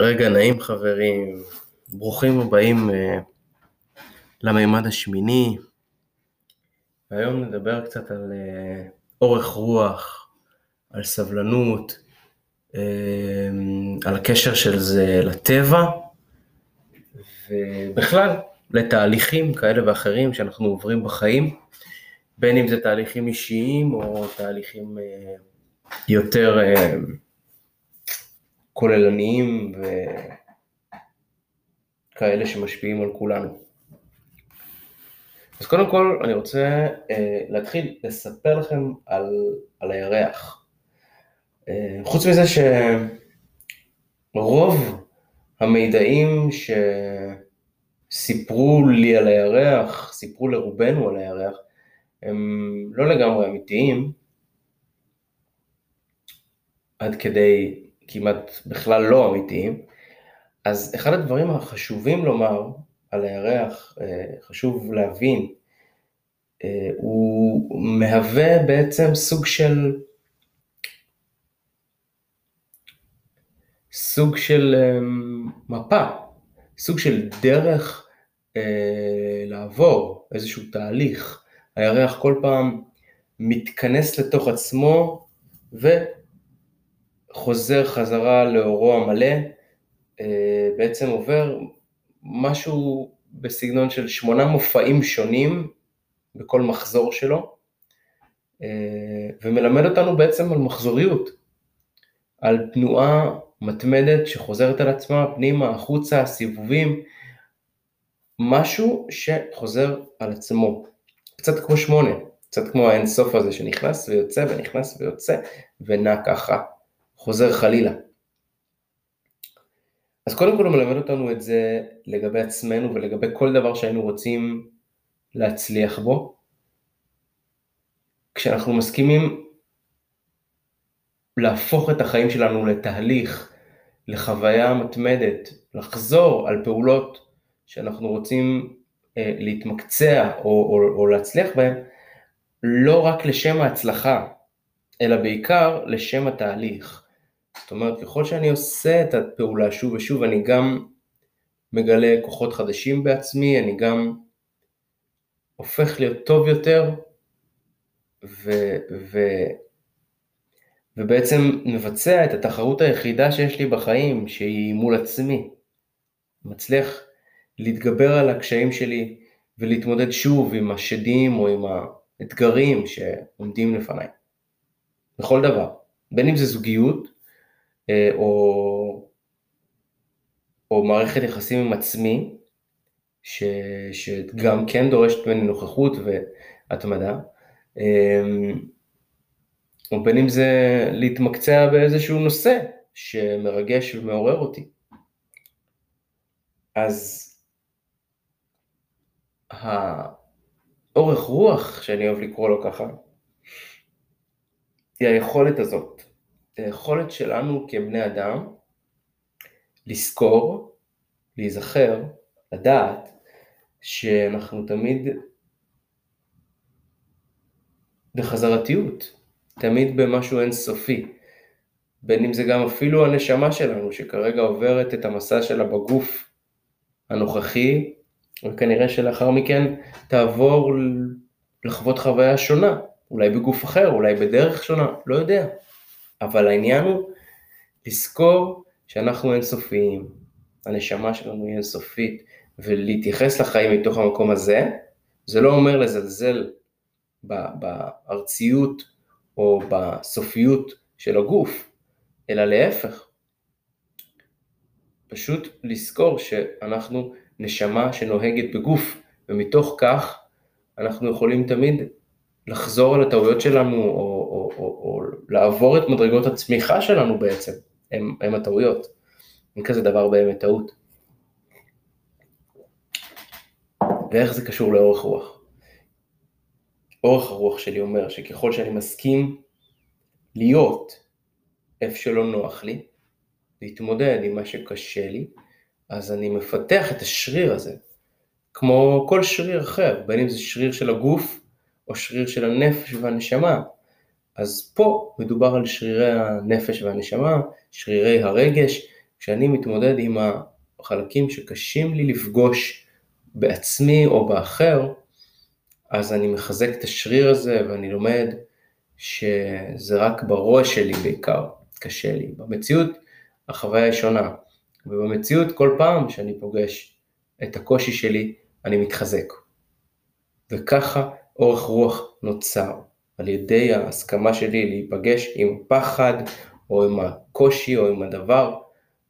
רגע נעים חברים, ברוכים הבאים uh, למימד השמיני. היום נדבר קצת על uh, אורך רוח, על סבלנות, uh, על הקשר של זה לטבע, ובכלל לתהליכים כאלה ואחרים שאנחנו עוברים בחיים, בין אם זה תהליכים אישיים או תהליכים uh, יותר... Uh, כוללניים וכאלה שמשפיעים על כולנו. אז קודם כל אני רוצה אה, להתחיל לספר לכם על, על הירח. אה, חוץ מזה שרוב המידעים שסיפרו לי על הירח, סיפרו לרובנו על הירח, הם לא לגמרי אמיתיים, עד כדי כמעט בכלל לא אמיתיים, אז אחד הדברים החשובים לומר על הירח, אה, חשוב להבין, אה, הוא מהווה בעצם סוג של סוג של אה, מפה, סוג של דרך לעבור איזשהו תהליך. הירח כל פעם מתכנס לתוך עצמו ו... חוזר חזרה לאורו המלא, אה, בעצם עובר משהו בסגנון של שמונה מופעים שונים בכל מחזור שלו, אה, ומלמד אותנו בעצם על מחזוריות, על תנועה מתמדת שחוזרת על עצמה פנימה, החוצה, סיבובים, משהו שחוזר על עצמו, קצת כמו שמונה, קצת כמו האינסוף הזה שנכנס ויוצא ונכנס ויוצא ונע ככה חוזר חלילה. אז קודם כל הוא מלמד אותנו את זה לגבי עצמנו ולגבי כל דבר שהיינו רוצים להצליח בו. כשאנחנו מסכימים להפוך את החיים שלנו לתהליך, לחוויה מתמדת, לחזור על פעולות שאנחנו רוצים אה, להתמקצע או, או, או להצליח בהן, לא רק לשם ההצלחה, אלא בעיקר לשם התהליך. זאת אומרת, ככל שאני עושה את הפעולה שוב ושוב, אני גם מגלה כוחות חדשים בעצמי, אני גם הופך להיות טוב יותר, ו, ו, ובעצם מבצע את התחרות היחידה שיש לי בחיים, שהיא מול עצמי. מצליח להתגבר על הקשיים שלי ולהתמודד שוב עם השדים או עם האתגרים שעומדים לפניי. בכל דבר. בין אם זה זוגיות, או, או מערכת יחסים עם עצמי, ש, שגם כן דורשת ממני נוכחות והתמדה, אמ, או בין אם זה להתמקצע באיזשהו נושא שמרגש ומעורר אותי. אז האורך רוח, שאני אוהב לקרוא לו ככה, היא היכולת הזאת היכולת שלנו כבני אדם לזכור, להיזכר, לדעת שאנחנו תמיד בחזרתיות, תמיד במשהו אינסופי, בין אם זה גם אפילו הנשמה שלנו שכרגע עוברת את המסע שלה בגוף הנוכחי, וכנראה שלאחר מכן תעבור לחוות חוויה שונה, אולי בגוף אחר, אולי בדרך שונה, לא יודע. אבל העניין הוא לזכור שאנחנו אינסופיים, הנשמה שלנו היא אינסופית, ולהתייחס לחיים מתוך המקום הזה, זה לא אומר לזלזל בארציות או בסופיות של הגוף, אלא להפך. פשוט לזכור שאנחנו נשמה שנוהגת בגוף, ומתוך כך אנחנו יכולים תמיד לחזור על הטעויות שלנו, או, או, או, או לעבור את מדרגות הצמיחה שלנו בעצם, הם, הם הטעויות. אין כזה דבר באמת טעות. ואיך זה קשור לאורך רוח? אורך הרוח שלי אומר שככל שאני מסכים להיות איפה שלא נוח לי, להתמודד עם מה שקשה לי, אז אני מפתח את השריר הזה, כמו כל שריר אחר, בין אם זה שריר של הגוף או שריר של הנפש והנשמה. אז פה מדובר על שרירי הנפש והנשמה, שרירי הרגש, כשאני מתמודד עם החלקים שקשים לי לפגוש בעצמי או באחר, אז אני מחזק את השריר הזה ואני לומד שזה רק בראש שלי בעיקר, קשה לי. במציאות החוויה היא שונה, ובמציאות כל פעם שאני פוגש את הקושי שלי, אני מתחזק. וככה אורך רוח נוצר, על ידי ההסכמה שלי להיפגש עם פחד, או עם הקושי, או עם הדבר,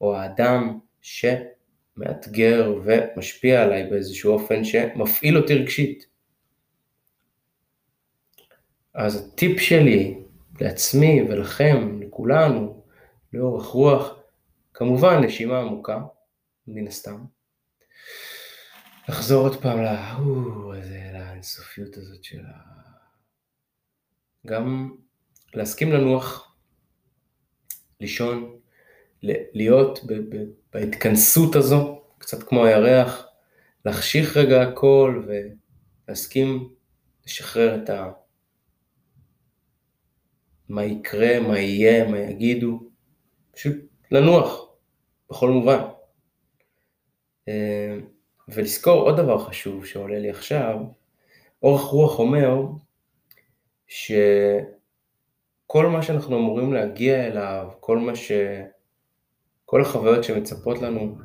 או האדם שמאתגר ומשפיע עליי באיזשהו אופן שמפעיל אותי רגשית. אז הטיפ שלי לעצמי ולכם, לכולנו, לאורך רוח, כמובן נשימה עמוקה, מן הסתם. לחזור עוד פעם לאינסופיות הזאת של ה... גם להסכים לנוח, לישון, להיות בהתכנסות הזו, קצת כמו הירח, להחשיך רגע הכל ולהסכים לשחרר את ה... מה יקרה, מה יהיה, מה יגידו, פשוט לנוח, בכל מובן. ולזכור עוד דבר חשוב שעולה לי עכשיו, אורך רוח אומר שכל מה שאנחנו אמורים להגיע אליו, כל מה ש... כל החוויות שמצפות לנו,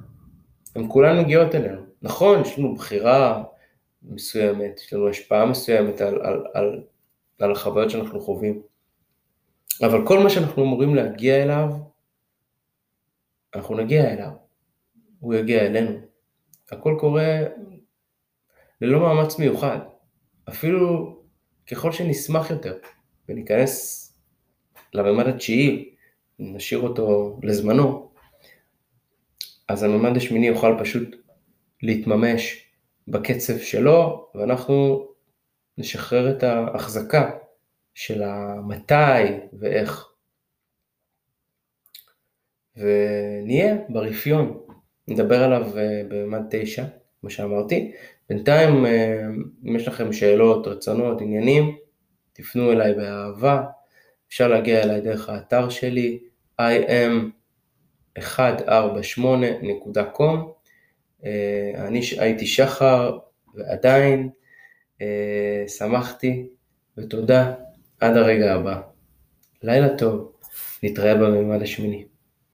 הן כולן מגיעות אלינו. נכון, יש לנו בחירה מסוימת, יש לנו השפעה מסוימת על, על, על, על החוויות שאנחנו חווים, אבל כל מה שאנחנו אמורים להגיע אליו, אנחנו נגיע אליו, הוא יגיע אלינו. הכל קורה ללא מאמץ מיוחד, אפילו ככל שנשמח יותר וניכנס לממד התשיעי, נשאיר אותו לזמנו, אז הממד השמיני יוכל פשוט להתממש בקצב שלו, ואנחנו נשחרר את ההחזקה של המתי ואיך. ונהיה ברפיון, נדבר עליו אה, בממד תשע, כמו שאמרתי. בינתיים, אה, אם יש לכם שאלות, רצונות, עניינים, תפנו אליי באהבה. אפשר להגיע אליי דרך האתר שלי, im148.com. אה, אני הייתי שחר ועדיין שמחתי ותודה עד הרגע הבא. לילה טוב, נתראה בממד השמיני.